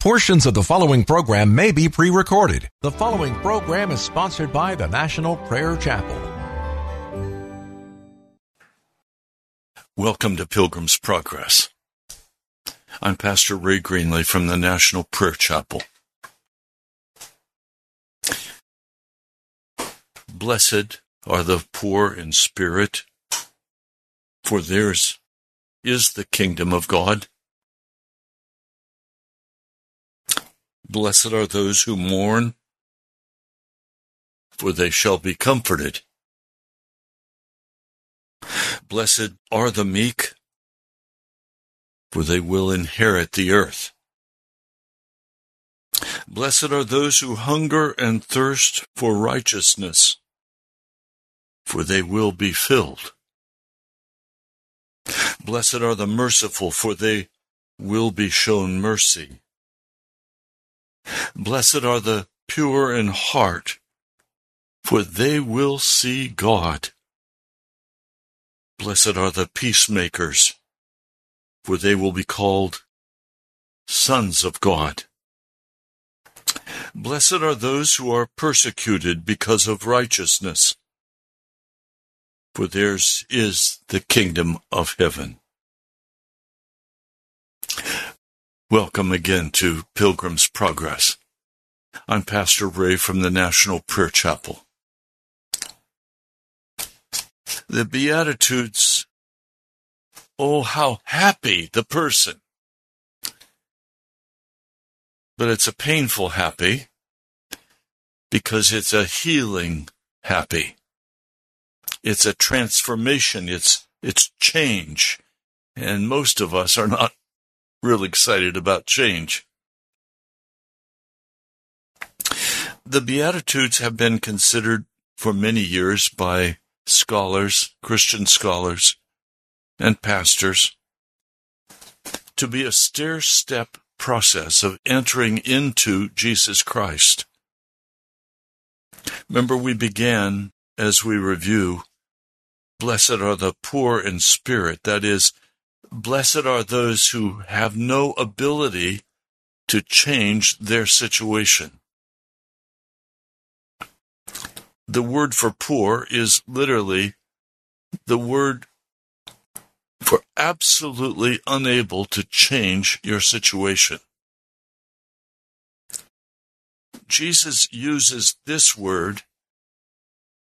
Portions of the following program may be pre recorded. The following program is sponsored by the National Prayer Chapel. Welcome to Pilgrim's Progress. I'm Pastor Ray Greenley from the National Prayer Chapel. Blessed are the poor in spirit, for theirs is the kingdom of God. Blessed are those who mourn, for they shall be comforted. Blessed are the meek, for they will inherit the earth. Blessed are those who hunger and thirst for righteousness, for they will be filled. Blessed are the merciful, for they will be shown mercy. Blessed are the pure in heart, for they will see God. Blessed are the peacemakers, for they will be called sons of God. Blessed are those who are persecuted because of righteousness, for theirs is the kingdom of heaven. Welcome again to Pilgrim's Progress. I'm Pastor Ray from the National Prayer Chapel. The Beatitudes, oh, how happy the person. But it's a painful happy because it's a healing happy. It's a transformation. It's, it's change. And most of us are not real excited about change. The Beatitudes have been considered for many years by scholars, Christian scholars, and pastors to be a stair step process of entering into Jesus Christ. Remember, we began as we review, Blessed are the poor in spirit, that is, Blessed are those who have no ability to change their situation. The word for poor is literally the word for absolutely unable to change your situation. Jesus uses this word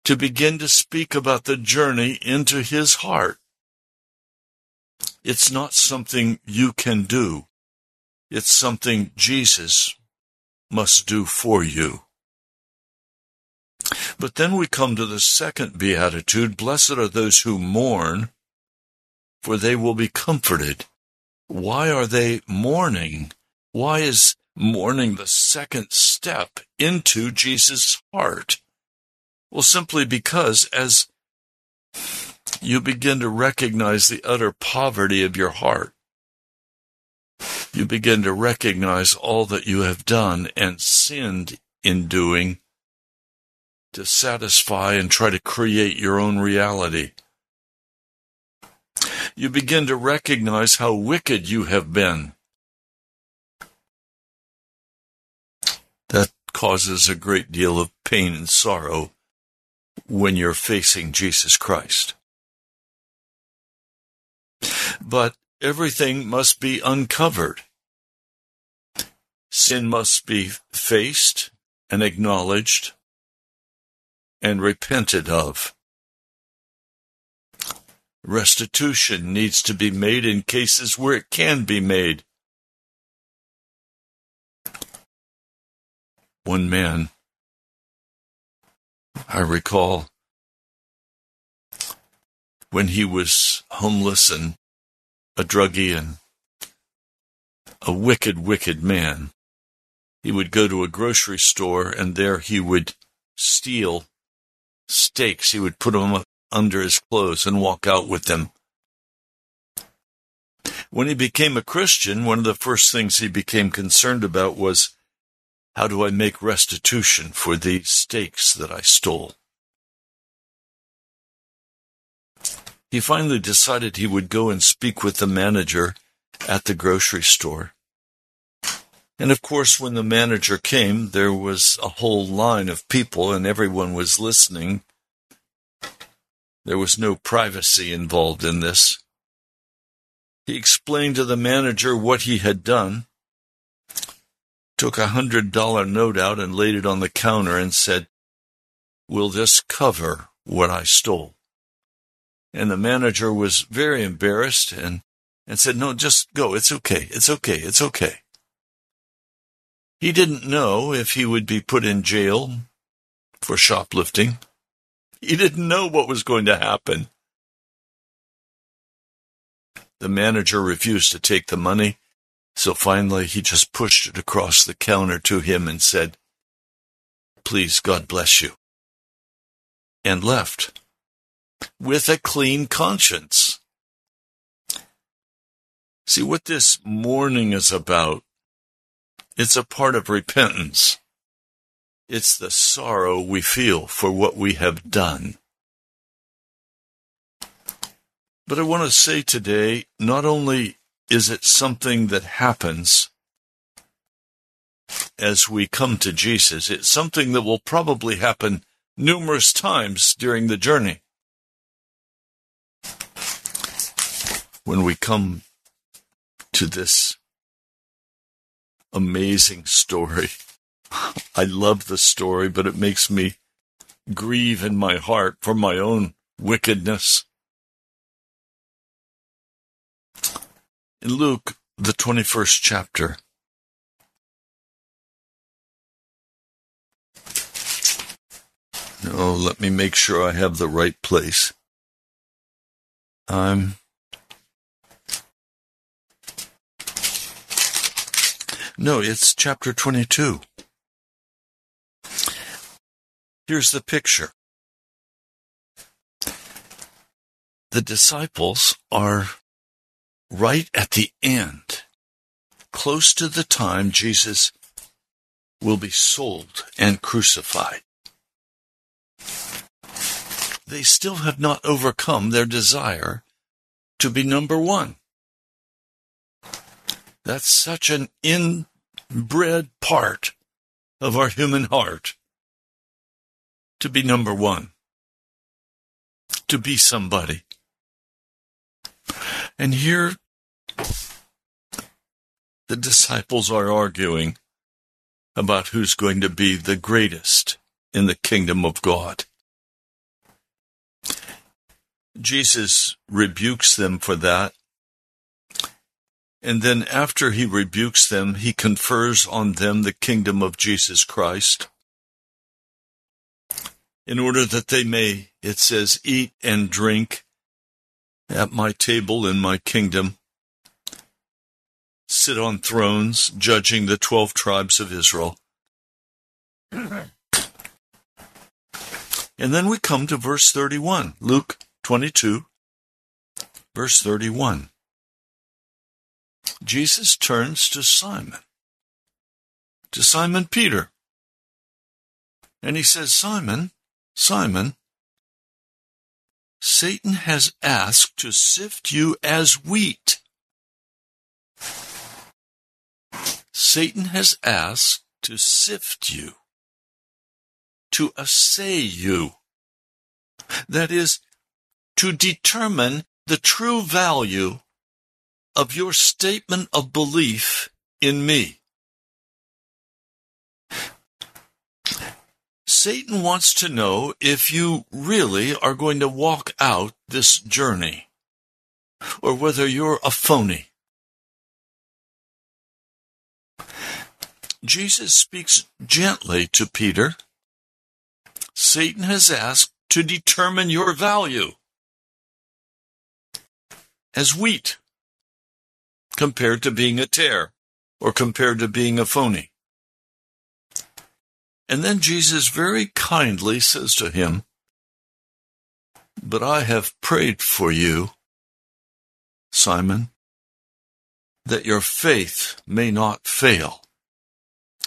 to begin to speak about the journey into his heart. It's not something you can do. It's something Jesus must do for you. But then we come to the second beatitude. Blessed are those who mourn, for they will be comforted. Why are they mourning? Why is mourning the second step into Jesus' heart? Well, simply because as you begin to recognize the utter poverty of your heart. You begin to recognize all that you have done and sinned in doing to satisfy and try to create your own reality. You begin to recognize how wicked you have been. That causes a great deal of pain and sorrow when you're facing Jesus Christ. But everything must be uncovered. Sin must be faced and acknowledged and repented of. Restitution needs to be made in cases where it can be made. One man, I recall, when he was homeless and a druggie and a wicked, wicked man. He would go to a grocery store and there he would steal steaks. He would put them under his clothes and walk out with them. When he became a Christian, one of the first things he became concerned about was how do I make restitution for these steaks that I stole? He finally decided he would go and speak with the manager at the grocery store. And of course, when the manager came, there was a whole line of people and everyone was listening. There was no privacy involved in this. He explained to the manager what he had done, took a hundred dollar note out and laid it on the counter and said, Will this cover what I stole? And the manager was very embarrassed and, and said, No, just go. It's okay. It's okay. It's okay. He didn't know if he would be put in jail for shoplifting. He didn't know what was going to happen. The manager refused to take the money, so finally he just pushed it across the counter to him and said, Please, God bless you. And left with a clean conscience. See what this mourning is about it's a part of repentance. It's the sorrow we feel for what we have done. But I want to say today, not only is it something that happens as we come to Jesus, it's something that will probably happen numerous times during the journey. When we come to this amazing story. I love the story, but it makes me grieve in my heart for my own wickedness. In Luke, the 21st chapter, No, let me make sure I have the right place. I'm No, it's chapter 22. Here's the picture. The disciples are right at the end, close to the time Jesus will be sold and crucified. They still have not overcome their desire to be number one. That's such an in bred part of our human heart to be number one, to be somebody. And here the disciples are arguing about who's going to be the greatest in the kingdom of God. Jesus rebukes them for that and then after he rebukes them, he confers on them the kingdom of Jesus Christ. In order that they may, it says, eat and drink at my table in my kingdom, sit on thrones, judging the twelve tribes of Israel. And then we come to verse 31, Luke 22, verse 31. Jesus turns to Simon, to Simon Peter. And he says, Simon, Simon, Satan has asked to sift you as wheat. Satan has asked to sift you, to assay you. That is, to determine the true value of your statement of belief in me. Satan wants to know if you really are going to walk out this journey or whether you're a phony. Jesus speaks gently to Peter. Satan has asked to determine your value as wheat compared to being a tare or compared to being a phony. And then Jesus very kindly says to him, But I have prayed for you, Simon, that your faith may not fail.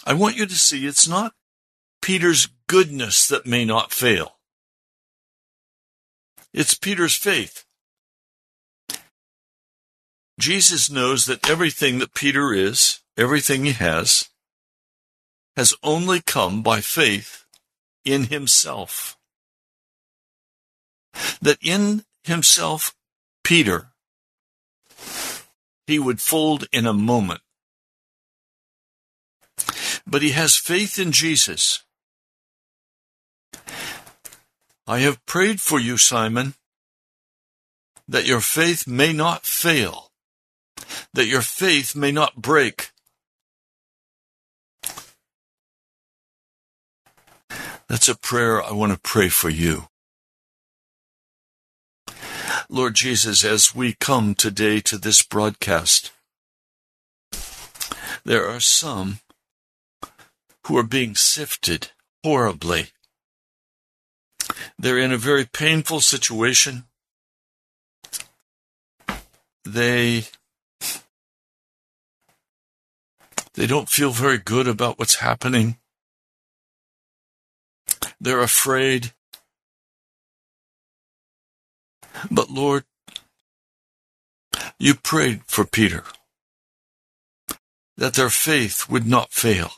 I want you to see it's not Peter's goodness that may not fail. It's Peter's faith. Jesus knows that everything that Peter is everything he has, has only come by faith in himself. That in himself, Peter, he would fold in a moment. But he has faith in Jesus. I have prayed for you, Simon, that your faith may not fail, that your faith may not break. That's a prayer I want to pray for you. Lord Jesus, as we come today to this broadcast, there are some who are being sifted horribly. They're in a very painful situation. They they don't feel very good about what's happening. They're afraid. But Lord, you prayed for Peter that their faith would not fail.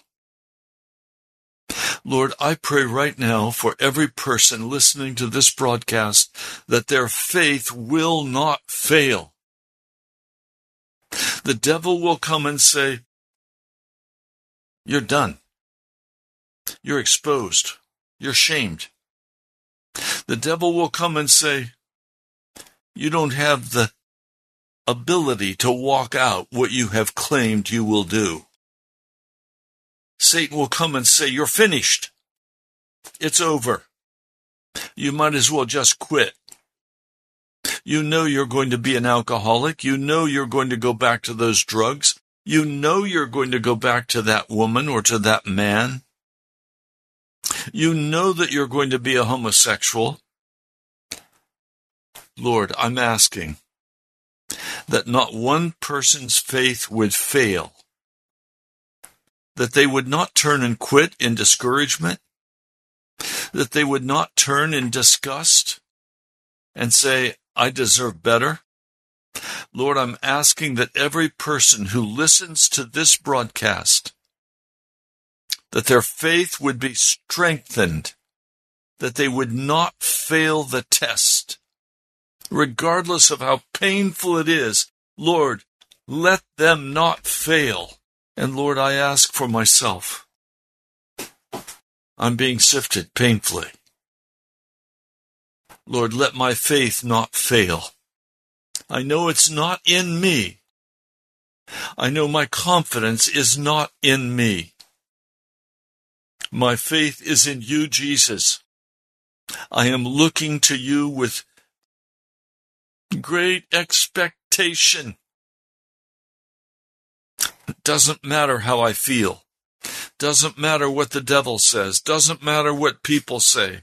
Lord, I pray right now for every person listening to this broadcast that their faith will not fail. The devil will come and say, You're done. You're exposed. You're shamed. The devil will come and say, You don't have the ability to walk out what you have claimed you will do. Satan will come and say, You're finished. It's over. You might as well just quit. You know you're going to be an alcoholic. You know you're going to go back to those drugs. You know you're going to go back to that woman or to that man. You know that you're going to be a homosexual. Lord, I'm asking that not one person's faith would fail, that they would not turn and quit in discouragement, that they would not turn in disgust and say, I deserve better. Lord, I'm asking that every person who listens to this broadcast that their faith would be strengthened, that they would not fail the test. Regardless of how painful it is, Lord, let them not fail. And Lord, I ask for myself. I'm being sifted painfully. Lord, let my faith not fail. I know it's not in me. I know my confidence is not in me. My faith is in you, Jesus. I am looking to you with great expectation. It doesn't matter how I feel. Doesn't matter what the devil says. Doesn't matter what people say.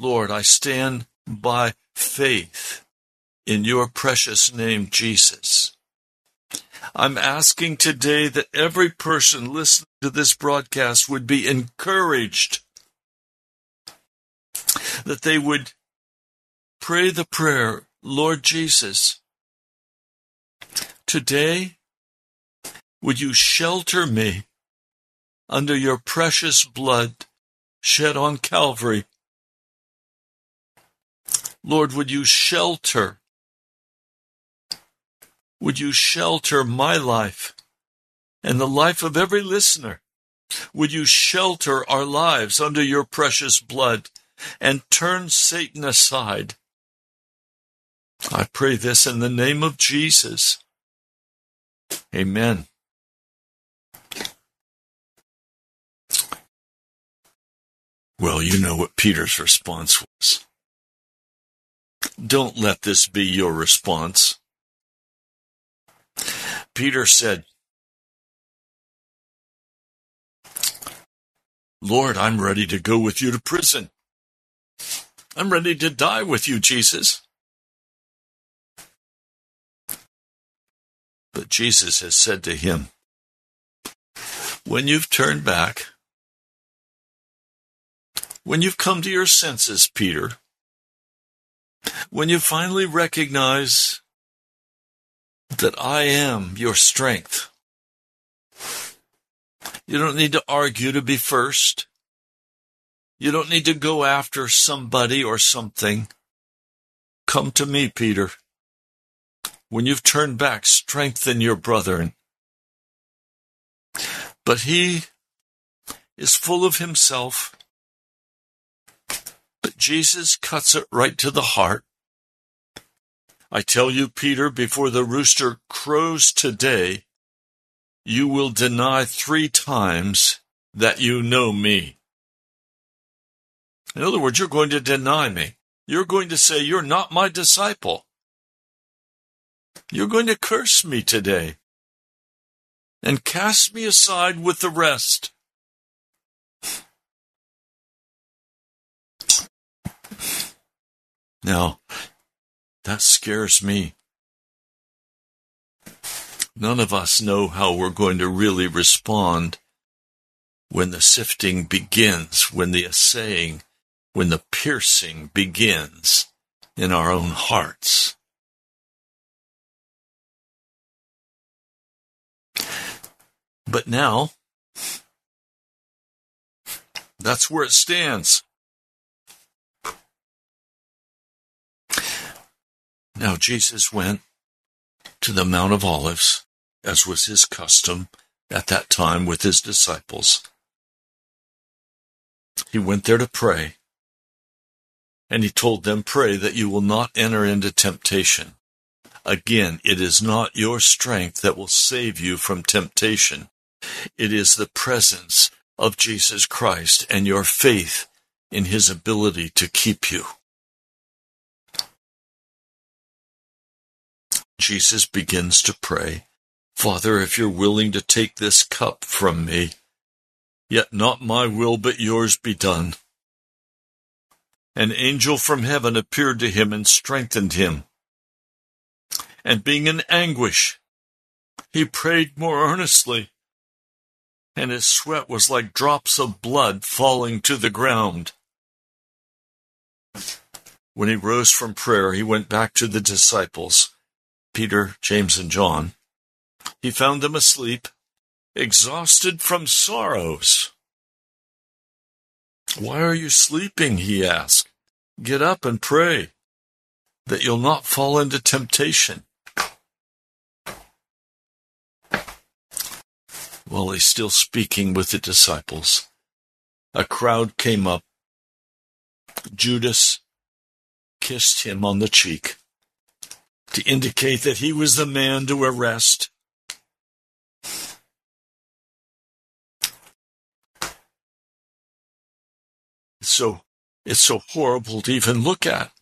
Lord, I stand by faith in your precious name, Jesus. I'm asking today that every person listening to this broadcast would be encouraged, that they would pray the prayer, Lord Jesus, today would you shelter me under your precious blood shed on Calvary? Lord, would you shelter would you shelter my life and the life of every listener? Would you shelter our lives under your precious blood and turn Satan aside? I pray this in the name of Jesus. Amen. Well, you know what Peter's response was. Don't let this be your response. Peter said, Lord, I'm ready to go with you to prison. I'm ready to die with you, Jesus. But Jesus has said to him, When you've turned back, when you've come to your senses, Peter, when you finally recognize that I am your strength. You don't need to argue to be first. You don't need to go after somebody or something. Come to me, Peter. When you've turned back, strengthen your brethren. But he is full of himself. But Jesus cuts it right to the heart. I tell you, Peter, before the rooster crows today, you will deny three times that you know me. In other words, you're going to deny me. You're going to say, You're not my disciple. You're going to curse me today and cast me aside with the rest. Now, that scares me. None of us know how we're going to really respond when the sifting begins, when the assaying, when the piercing begins in our own hearts. But now, that's where it stands. Now Jesus went to the Mount of Olives, as was his custom at that time with his disciples. He went there to pray, and he told them, Pray that you will not enter into temptation. Again, it is not your strength that will save you from temptation. It is the presence of Jesus Christ and your faith in his ability to keep you. Jesus begins to pray, Father, if you're willing to take this cup from me, yet not my will but yours be done. An angel from heaven appeared to him and strengthened him. And being in anguish, he prayed more earnestly, and his sweat was like drops of blood falling to the ground. When he rose from prayer, he went back to the disciples Peter, James, and John. He found them asleep, exhausted from sorrows. Why are you sleeping? he asked. Get up and pray, that you'll not fall into temptation. While he's still speaking with the disciples, a crowd came up. Judas kissed him on the cheek to indicate that he was the man to arrest. It's so it's so horrible to even look at.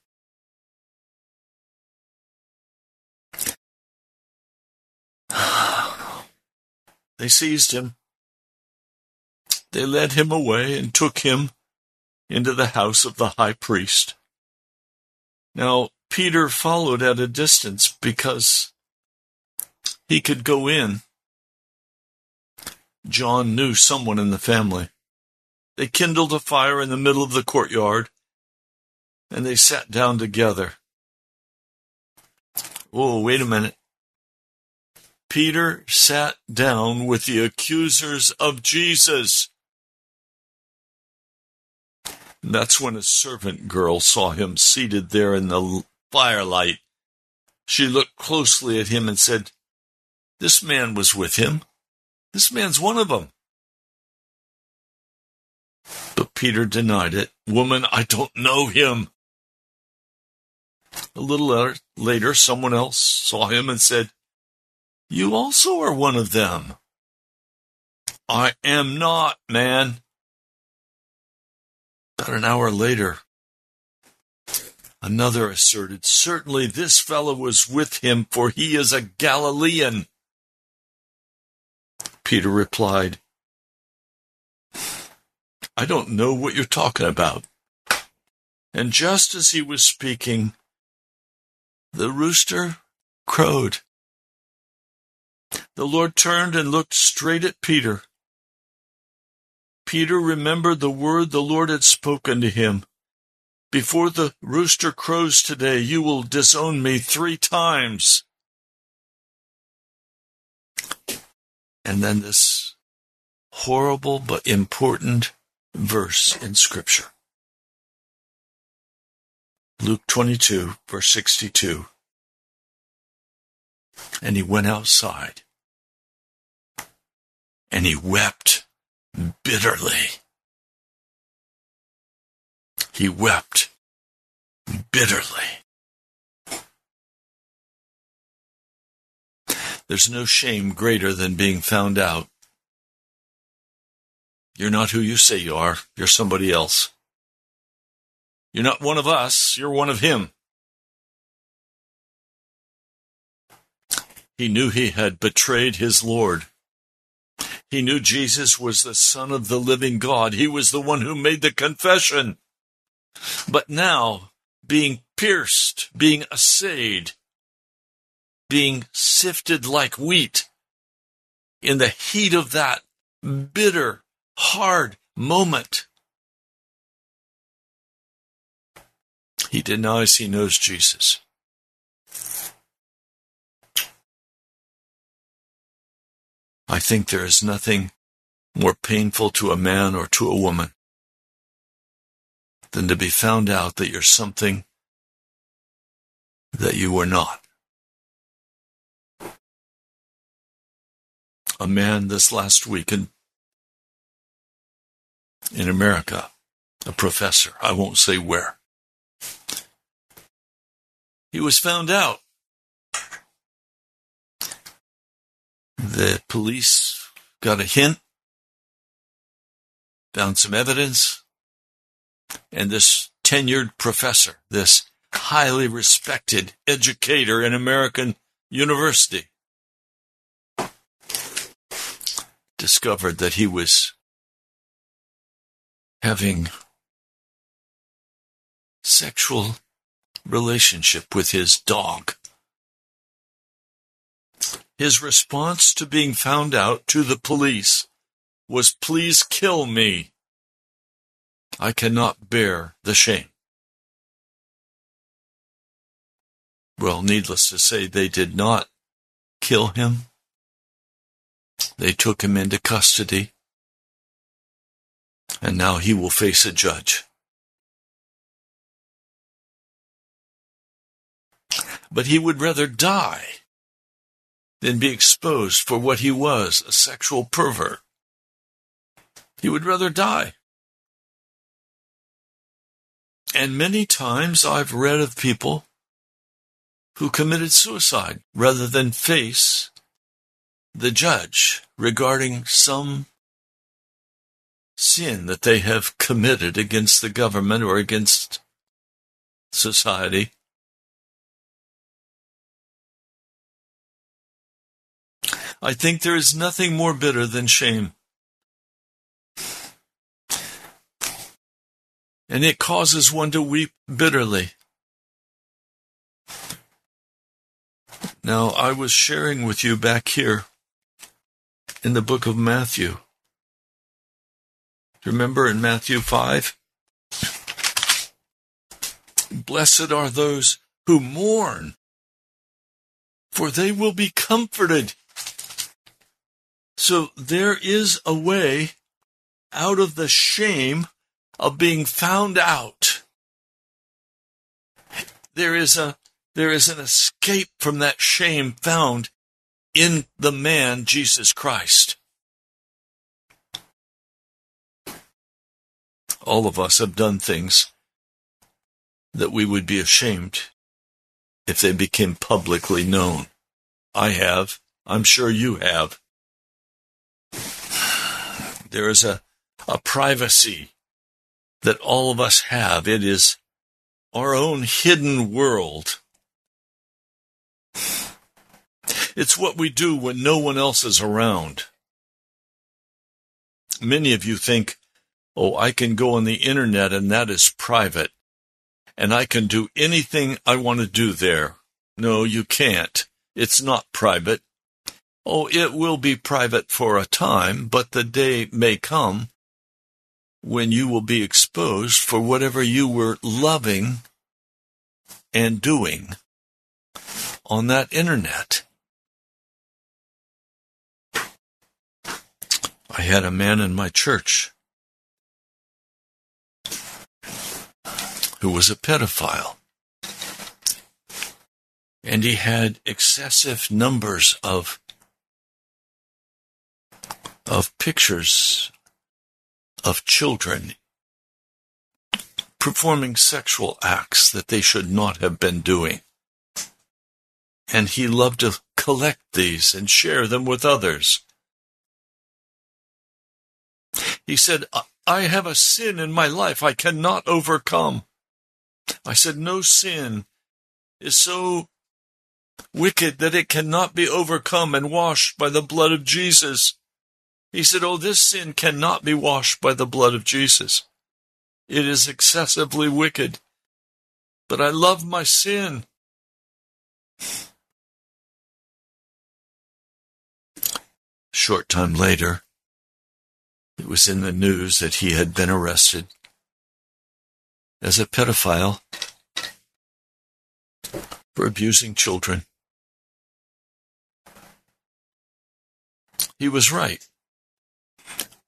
They seized him. They led him away and took him into the house of the high priest. Now, Peter followed at a distance because he could go in. John knew someone in the family. They kindled a fire in the middle of the courtyard and they sat down together. Oh, wait a minute. Peter sat down with the accusers of Jesus. That's when a servant girl saw him seated there in the firelight. She looked closely at him and said, This man was with him. This man's one of them. But Peter denied it. Woman, I don't know him. A little later, someone else saw him and said, You also are one of them. I am not, man. About an hour later, Another asserted, Certainly this fellow was with him, for he is a Galilean. Peter replied, I don't know what you're talking about. And just as he was speaking, the rooster crowed. The Lord turned and looked straight at Peter. Peter remembered the word the Lord had spoken to him. Before the rooster crows today, you will disown me three times. And then this horrible but important verse in Scripture. Luke 22, verse 62. And he went outside and he wept bitterly. He wept bitterly. There's no shame greater than being found out. You're not who you say you are. You're somebody else. You're not one of us. You're one of him. He knew he had betrayed his Lord. He knew Jesus was the Son of the living God. He was the one who made the confession. But now, being pierced, being assayed, being sifted like wheat, in the heat of that bitter, hard moment, he denies he knows Jesus. I think there is nothing more painful to a man or to a woman than to be found out that you're something that you were not. A man this last week in, in America, a professor, I won't say where, he was found out. The police got a hint, found some evidence, and this tenured professor, this highly respected educator in American university, discovered that he was having sexual relationship with his dog. His response to being found out to the police was, please kill me. I cannot bear the shame. Well, needless to say, they did not kill him. They took him into custody. And now he will face a judge. But he would rather die than be exposed for what he was, a sexual pervert. He would rather die. And many times I've read of people who committed suicide rather than face the judge regarding some sin that they have committed against the government or against society. I think there is nothing more bitter than shame. And it causes one to weep bitterly. Now, I was sharing with you back here in the book of Matthew. Remember in Matthew 5? Blessed are those who mourn, for they will be comforted. So there is a way out of the shame of being found out. There is a there is an escape from that shame found in the man Jesus Christ. All of us have done things that we would be ashamed if they became publicly known. I have. I'm sure you have. There is a, a privacy that all of us have. It is our own hidden world. It's what we do when no one else is around. Many of you think, oh, I can go on the internet and that is private, and I can do anything I want to do there. No, you can't. It's not private. Oh, it will be private for a time, but the day may come when you will be exposed for whatever you were loving and doing on that internet. I had a man in my church who was a pedophile. And he had excessive numbers of of pictures of children performing sexual acts that they should not have been doing. And he loved to collect these and share them with others. He said, I have a sin in my life I cannot overcome. I said, No sin is so wicked that it cannot be overcome and washed by the blood of Jesus. He said, Oh, this sin cannot be washed by the blood of Jesus. It is excessively wicked. But I love my sin. Short time later, it was in the news that he had been arrested as a pedophile for abusing children. He was right.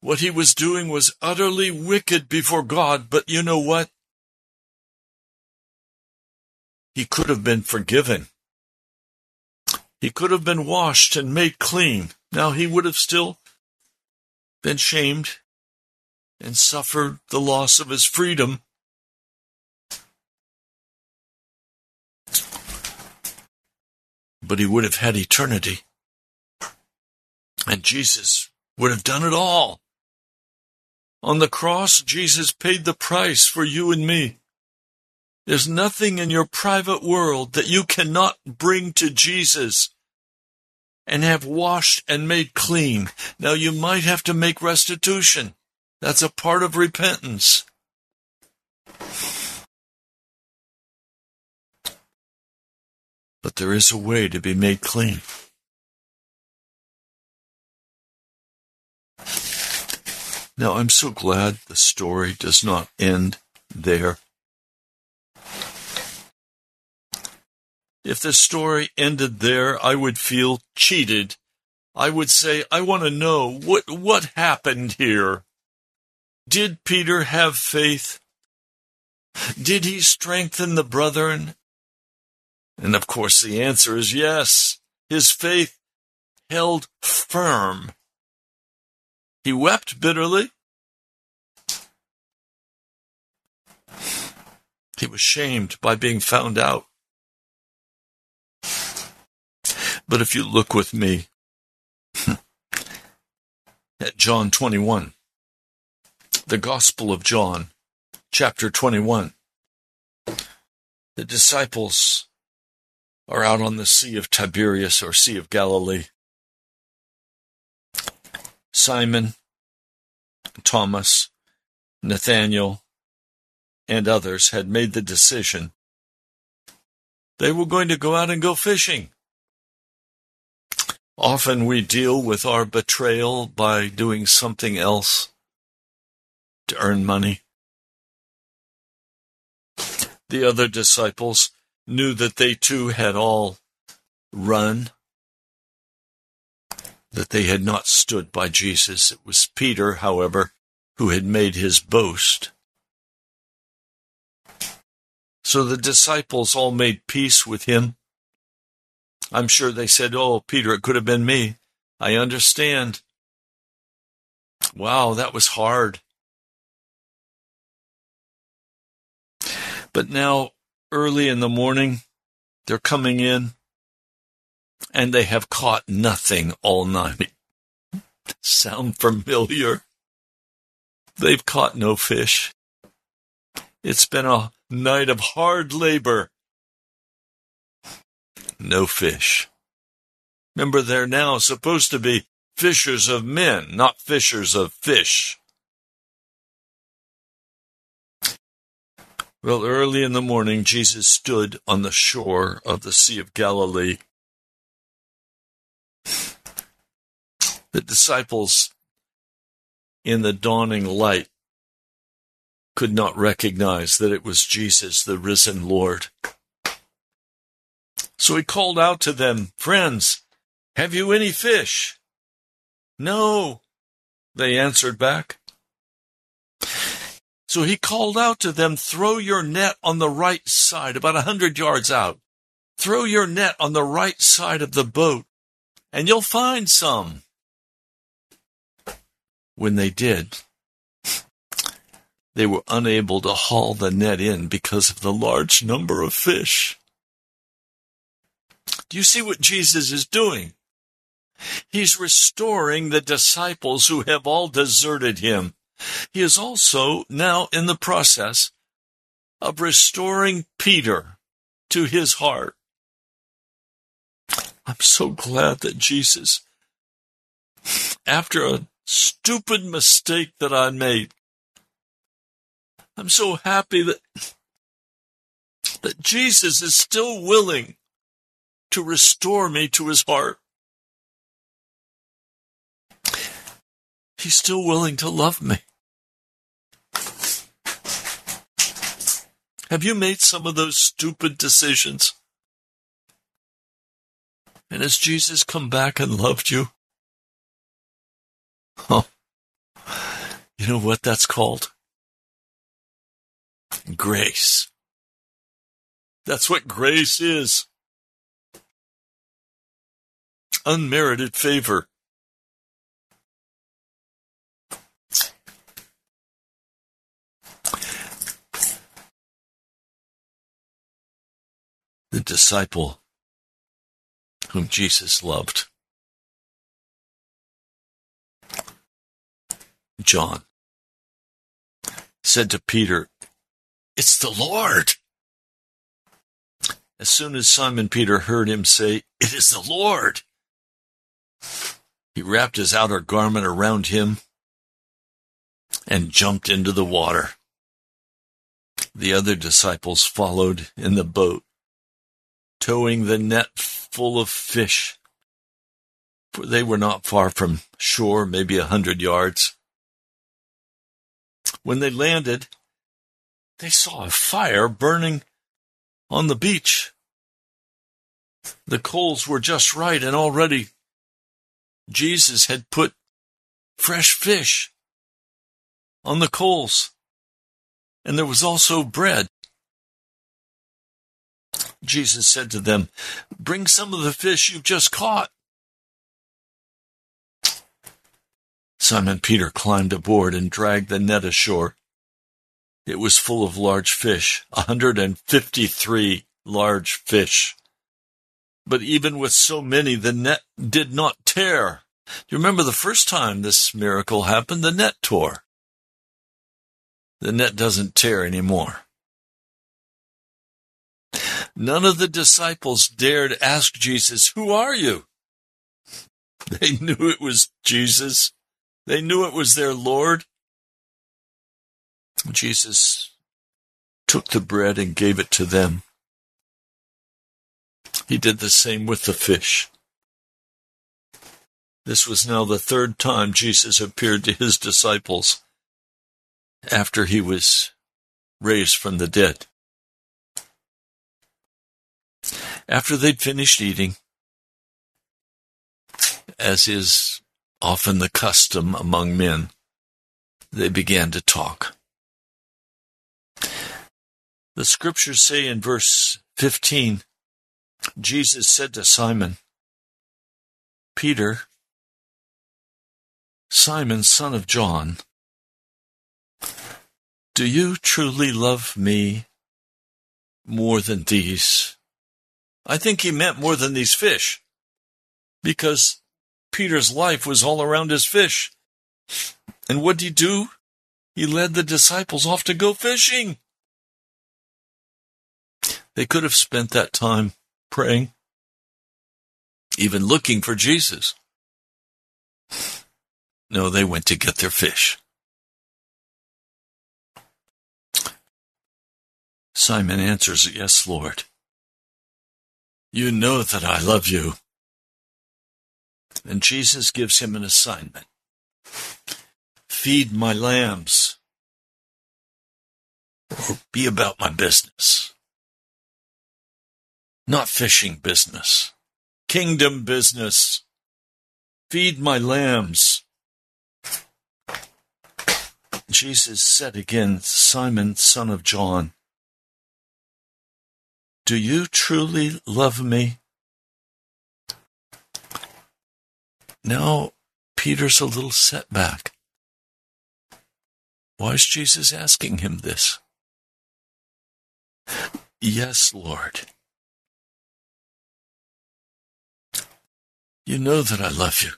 What he was doing was utterly wicked before God, but you know what? He could have been forgiven. He could have been washed and made clean. Now he would have still been shamed and suffered the loss of his freedom. But he would have had eternity. And Jesus would have done it all. On the cross, Jesus paid the price for you and me. There's nothing in your private world that you cannot bring to Jesus and have washed and made clean. Now you might have to make restitution. That's a part of repentance. But there is a way to be made clean. Now, I'm so glad the story does not end there. If the story ended there, I would feel cheated. I would say, I want to know what, what happened here. Did Peter have faith? Did he strengthen the brethren? And of course, the answer is yes. His faith held firm. He wept bitterly. He was shamed by being found out. But if you look with me at John 21, the Gospel of John, chapter 21, the disciples are out on the Sea of Tiberias or Sea of Galilee. Simon, Thomas, Nathaniel, and others had made the decision they were going to go out and go fishing. Often we deal with our betrayal by doing something else to earn money. The other disciples knew that they too had all run that they had not stood by Jesus. It was Peter, however, who had made his boast. So the disciples all made peace with him. I'm sure they said, Oh, Peter, it could have been me. I understand. Wow, that was hard. But now, early in the morning, they're coming in and they have caught nothing all night. Sound familiar? They've caught no fish. It's been a night of hard labor. No fish. Remember, they're now supposed to be fishers of men, not fishers of fish. Well, early in the morning, Jesus stood on the shore of the Sea of Galilee The disciples, in the dawning light, could not recognize that it was Jesus, the risen Lord. So he called out to them, Friends, have you any fish? No. they answered back. So he called out to them, Throw your net on the right side, about a hundred yards out. Throw your net on the right side of the boat, and you'll find some. When they did, they were unable to haul the net in because of the large number of fish. Do you see what Jesus is doing? He's restoring the disciples who have all deserted him. He is also now in the process of restoring Peter to his heart. I'm so glad that Jesus, after a stupid mistake that I made, I'm so happy that, that Jesus is still willing to restore me to his heart. He's still willing to love me. Have you made some of those stupid decisions? And has Jesus come back and loved you? Oh, you know what that's called? Grace. That's what grace is. Unmerited favor. The disciple whom Jesus loved. John said to Peter, It's the Lord. As soon as Simon Peter heard him say, It is the Lord, he wrapped his outer garment around him and jumped into the water. The other disciples followed in the boat, towing the net full of fish, for they were not far from shore, maybe a hundred yards. When they landed, they saw a fire burning on the beach. The coals were just right, and already Jesus had put fresh fish on the coals, and there was also bread. Jesus said to them, Bring some of the fish you've just caught. Simon Peter climbed aboard and dragged the net ashore. It was full of large fish, a hundred and fifty-three large fish. But even with so many, the net did not tear. Do you remember the first time this miracle happened? The net tore. The net doesn't tear anymore. None of the disciples dared ask Jesus, Who are you? They knew it was Jesus. They knew it was their Lord. Jesus took the bread and gave it to them. He did the same with the fish. This was now the third time Jesus appeared to his disciples after he was raised from the dead. After they'd finished eating, as is often the custom among men, they began to talk. The scriptures say in verse 15, Jesus said to Simon, Peter, Simon, son of John, do you truly love me more than these? I think he meant more than these fish, because Peter's life was all around his fish. And what did he do? He led the disciples off to go fishing. They could have spent that time praying, even looking for Jesus. No, they went to get their fish. Simon answers, Yes, Lord. You know that I love you. And Jesus gives him an assignment feed my lambs, or be about my business. Not fishing business, kingdom business. Feed my lambs. Jesus said again, Simon, son of John, do you truly love me? Now, Peter's a little setback. Why is Jesus asking him this? Yes, Lord. You know that I love you.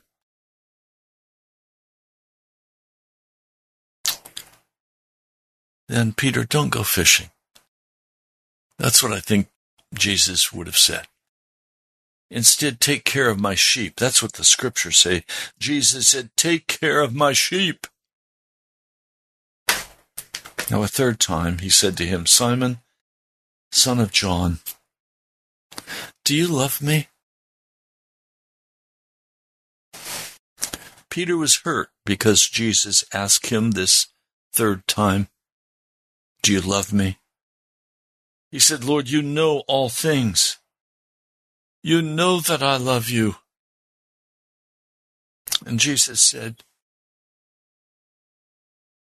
Then, Peter, don't go fishing. That's what I think Jesus would have said. Instead, take care of my sheep. That's what the scriptures say. Jesus said, Take care of my sheep. Now, a third time, he said to him, Simon, son of John, do you love me? Peter was hurt because Jesus asked him this third time, Do you love me? He said, Lord, you know all things. You know that I love you. And Jesus said,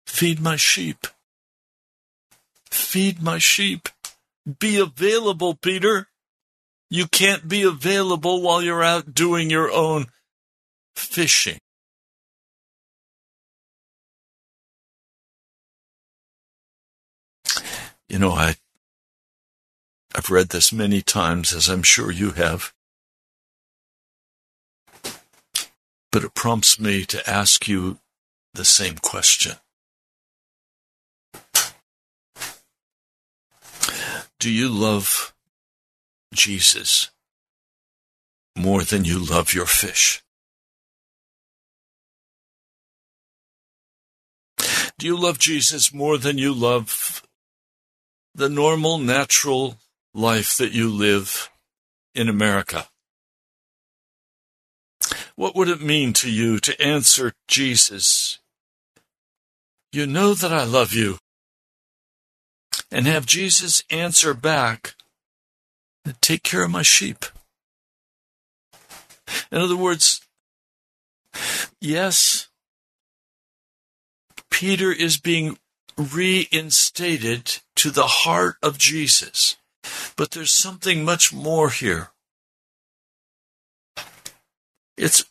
Feed my sheep. Feed my sheep. Be available, Peter. You can't be available while you're out doing your own fishing. You know, I I've read this many times, as I'm sure you have. But it prompts me to ask you the same question. Do you love Jesus more than you love your fish? Do you love Jesus more than you love the normal, natural life that you live in America? What would it mean to you to answer Jesus, You know that I love you, and have Jesus answer back, Take care of my sheep? In other words, yes, Peter is being reinstated to the heart of Jesus. But there's something much more here. It's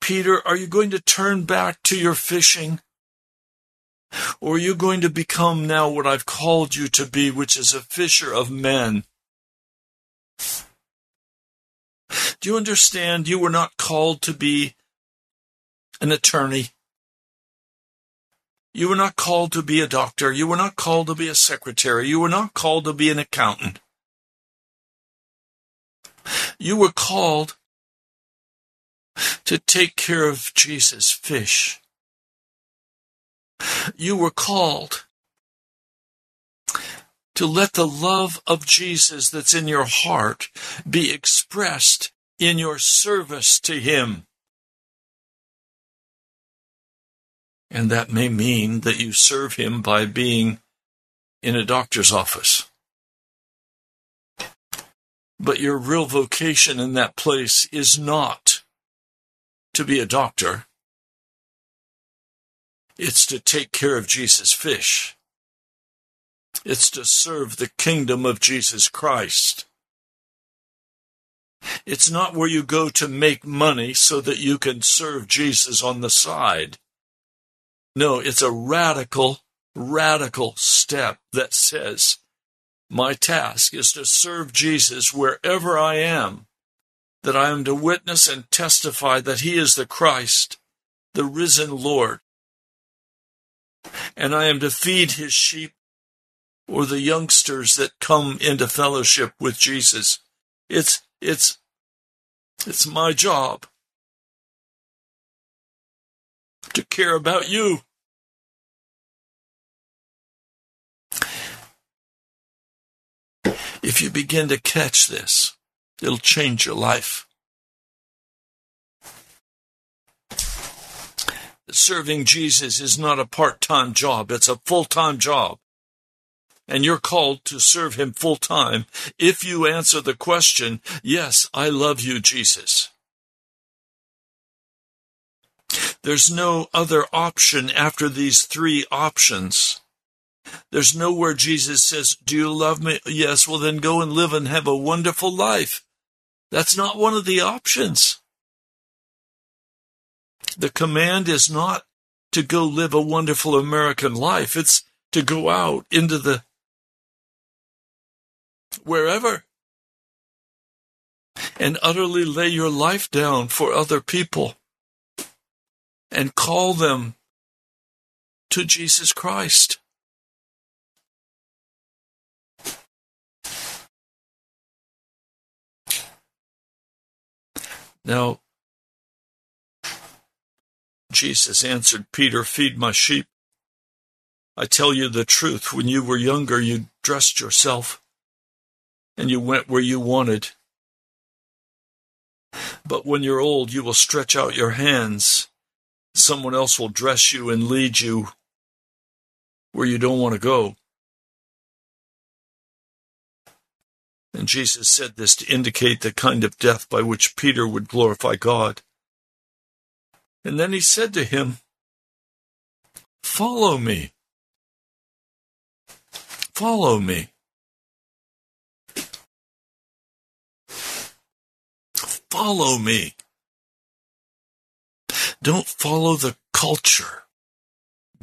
Peter, are you going to turn back to your fishing? Or are you going to become now what I've called you to be, which is a fisher of men? Do you understand you were not called to be an attorney? You were not called to be a doctor. You were not called to be a secretary. You were not called to be an accountant. You were called to take care of Jesus' fish. You were called to let the love of Jesus that's in your heart be expressed in your service to Him. And that may mean that you serve him by being in a doctor's office. But your real vocation in that place is not to be a doctor. It's to take care of Jesus' fish. It's to serve the kingdom of Jesus Christ. It's not where you go to make money so that you can serve Jesus on the side. No, it's a radical, radical step that says, my task is to serve Jesus wherever I am, that I am to witness and testify that he is the Christ, the risen Lord. And I am to feed his sheep or the youngsters that come into fellowship with Jesus. It's, it's, it's my job to care about you. If you begin to catch this, it'll change your life. Serving Jesus is not a part time job, it's a full time job. And you're called to serve him full time if you answer the question, Yes, I love you, Jesus. There's no other option after these three options. There's nowhere Jesus says, Do you love me? Yes, well, then go and live and have a wonderful life. That's not one of the options. The command is not to go live a wonderful American life. It's to go out into the wherever and utterly lay your life down for other people and call them to Jesus Christ. Now, Jesus answered Peter, Feed my sheep. I tell you the truth. When you were younger, you dressed yourself and you went where you wanted. But when you're old, you will stretch out your hands. Someone else will dress you and lead you where you don't want to go. And Jesus said this to indicate the kind of death by which Peter would glorify God. And then he said to him, Follow me. Follow me. Follow me. Don't follow the culture.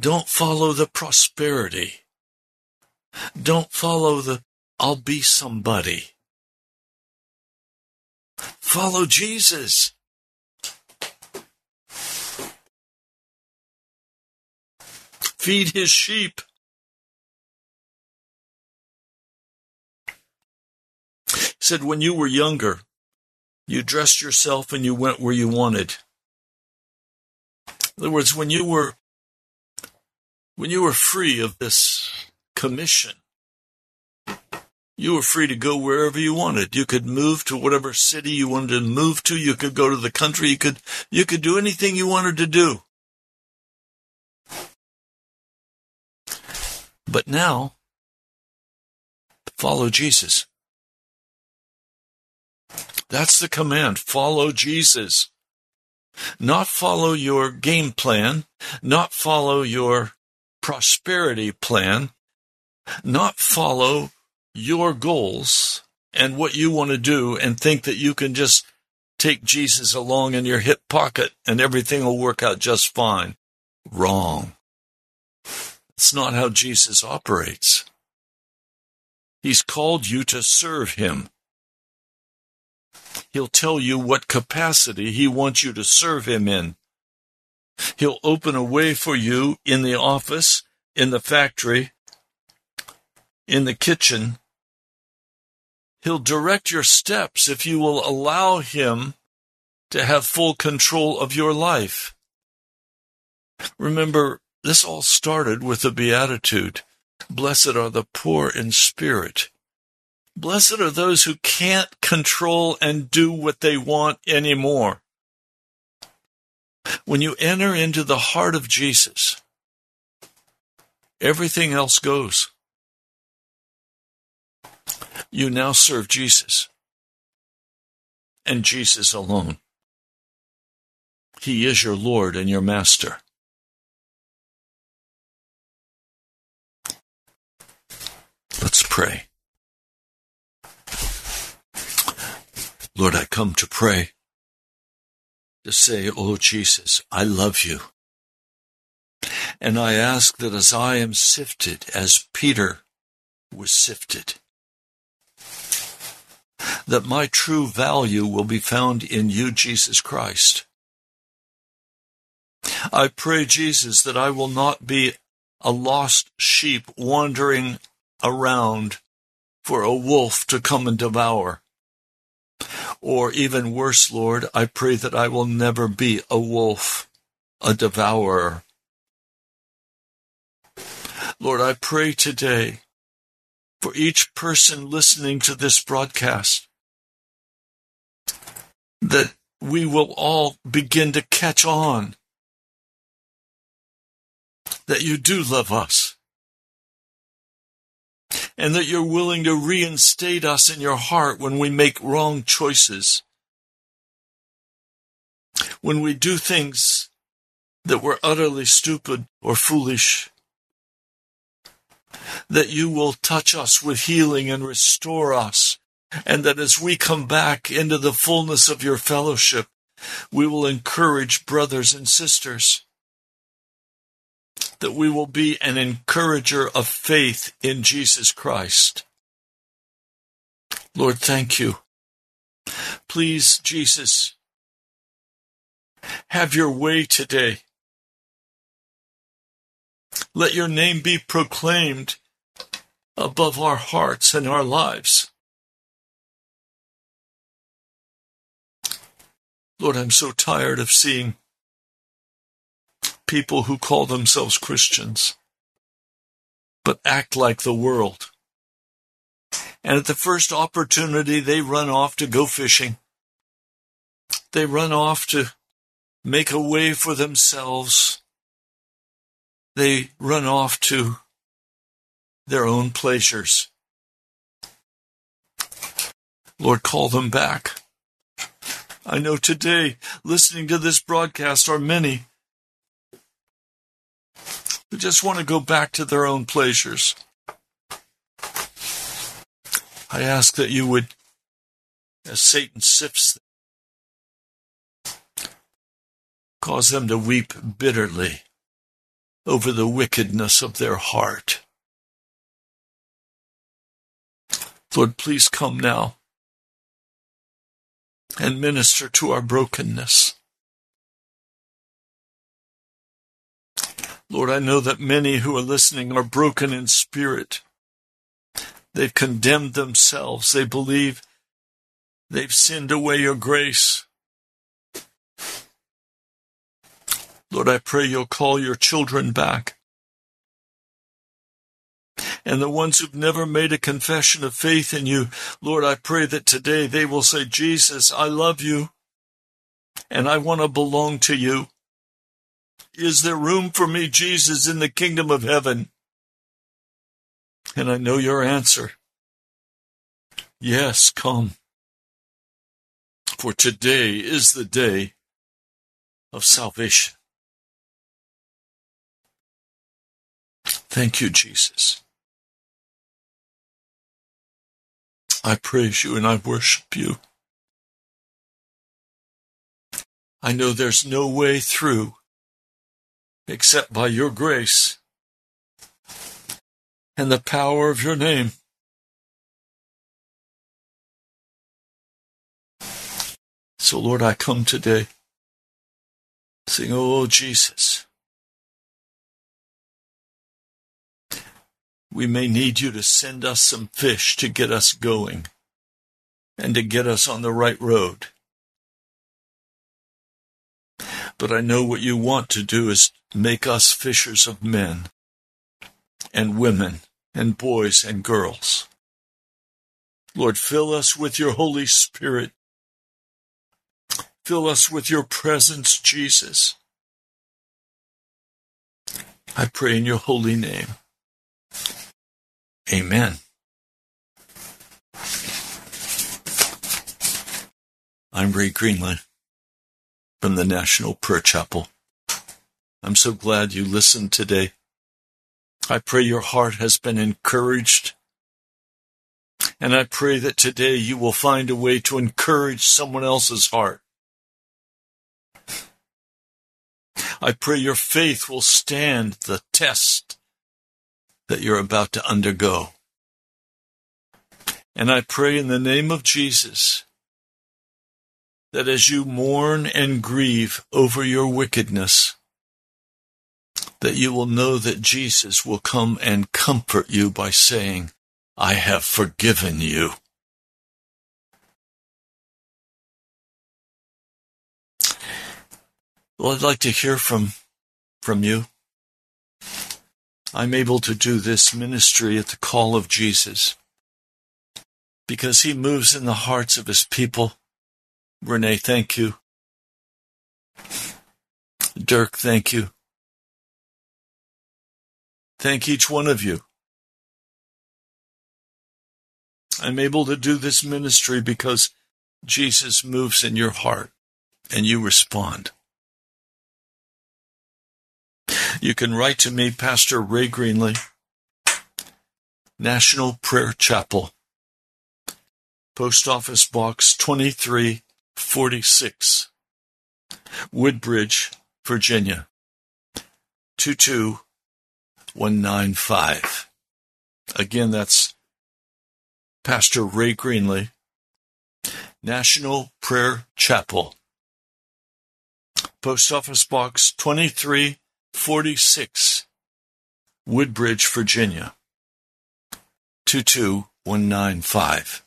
Don't follow the prosperity. Don't follow the I'll be somebody. Follow Jesus. Feed his sheep. He said, when you were younger, you dressed yourself and you went where you wanted. In other words, when you were when you were free of this commission, you were free to go wherever you wanted. You could move to whatever city you wanted to move to. You could go to the country. You could, you could do anything you wanted to do. But now, follow Jesus. That's the command. Follow Jesus. Not follow your game plan, not follow your prosperity plan, not follow your goals and what you want to do and think that you can just take Jesus along in your hip pocket and everything will work out just fine. Wrong. It's not how Jesus operates. He's called you to serve him. He'll tell you what capacity he wants you to serve him in. He'll open a way for you in the office, in the factory, in the kitchen. He'll direct your steps if you will allow him to have full control of your life. Remember, this all started with the Beatitude. Blessed are the poor in spirit. Blessed are those who can't control and do what they want anymore. When you enter into the heart of Jesus, everything else goes. You now serve Jesus and Jesus alone. He is your Lord and your Master. Let's pray. Lord, I come to pray to say, Oh Jesus, I love you. And I ask that as I am sifted, as Peter was sifted, that my true value will be found in you, Jesus Christ. I pray, Jesus, that I will not be a lost sheep wandering around for a wolf to come and devour. Or even worse, Lord, I pray that I will never be a wolf, a devourer. Lord, I pray today for each person listening to this broadcast that we will all begin to catch on that you do love us and that you're willing to reinstate us in your heart when we make wrong choices. When we do things that we're utterly stupid or foolish, that you will touch us with healing and restore us, and that as we come back into the fullness of your fellowship, we will encourage brothers and sisters, that we will be an encourager of faith in Jesus Christ. Lord, thank you. Please, Jesus, have your way today. Let your name be proclaimed above our hearts and our lives. Lord, I'm so tired of seeing people who call themselves Christians but act like the world. And at the first opportunity, they run off to go fishing. They run off to make a way for themselves. They run off to their own pleasures. Lord, call them back. I know today, listening to this broadcast, are many who just want to go back to their own pleasures. I ask that you would, as Satan sifts them, cause them to weep bitterly over the wickedness of their heart. Lord, please come now and minister to our brokenness. Lord, I know that many who are listening are broken in spirit. They've condemned themselves. They believe they've sinned away your grace. Lord, I pray you'll call your children back. And the ones who've never made a confession of faith in you, Lord, I pray that today they will say, Jesus, I love you and I want to belong to you. Is there room for me, Jesus, in the kingdom of heaven? And I know your answer. Yes, come. For today is the day of salvation. Thank you, Jesus. I praise you and I worship you. I know there's no way through except by your grace and the power of your name. So, Lord, I come today saying, Oh, Jesus, we may need you to send us some fish to get us going and to get us on the right road. But I know what you want to do is make us fishers of men and women and boys and girls. Lord, fill us with your Holy Spirit. Fill us with your presence, Jesus. I pray in your holy name. Amen. I'm Ray Greenley from the National Prayer Chapel. I'm so glad you listened today. I pray your heart has been encouraged. And I pray that today you will find a way to encourage someone else's heart. I pray your faith will stand the test that you're about to undergo. And I pray in the name of Jesus that as you mourn and grieve over your wickedness, that you will know that Jesus will come and comfort you by saying, I have forgiven you. Well, I'd like to hear from, from you. I'm able to do this ministry at the call of Jesus because he moves in the hearts of his people. Renee, thank you. Dirk, thank you. Thank each one of you. I'm able to do this ministry because Jesus moves in your heart and you respond. You can write to me, Pastor Ray Greenley, National Prayer Chapel, Post Office Box 2346, Woodbridge, Virginia 22195. Again, that's Pastor Ray Greenley, National Prayer Chapel, Post Office Box 2346, Woodbridge, Virginia 22195.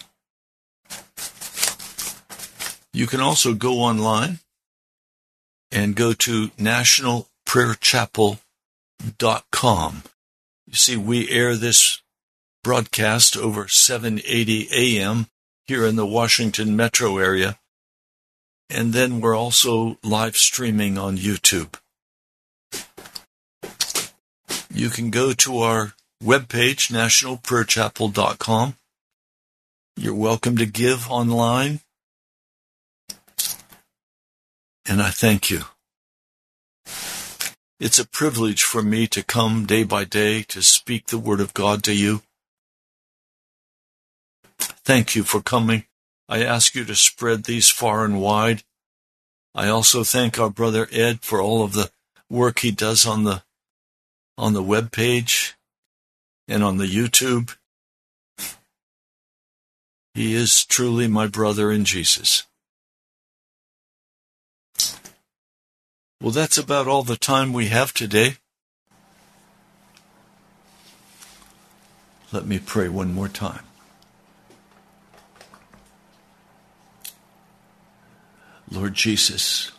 You can also go online and go to nationalprayerchapel.com. You see, we air this broadcast over 780 AM here in the Washington metro area. And then we're also live streaming on YouTube. You can go to our webpage, nationalprayerchapel.com. You're welcome to give online. And I thank you. It's a privilege for me to come day by day to speak the Word of God to you. Thank you for coming. I ask you to spread these far and wide. I also thank our brother Ed for all of the work he does on the on the web page and on the YouTube. He is truly my brother in Jesus. Well, that's about all the time we have today. Let me pray one more time. Lord Jesus,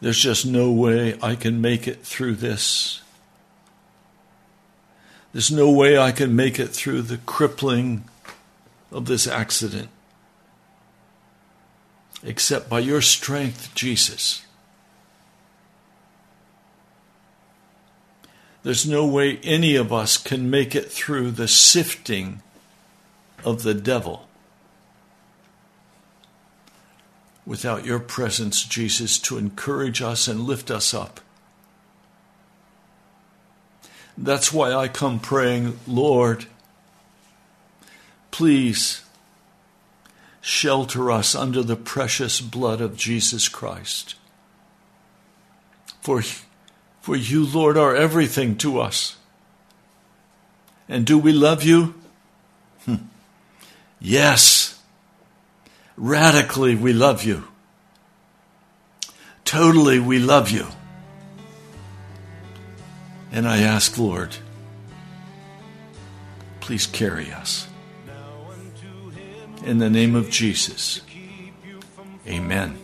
there's just no way I can make it through this. There's no way I can make it through the crippling of this accident except by your strength, Jesus. There's no way any of us can make it through the sifting of the devil without your presence, Jesus, to encourage us and lift us up. That's why I come praying, Lord, please shelter us under the precious blood of Jesus Christ. For, for you, Lord, are everything to us. And do we love you? Yes. Radically, we love you. Totally, we love you. And I ask, Lord, please carry us. In the name of Jesus. Amen.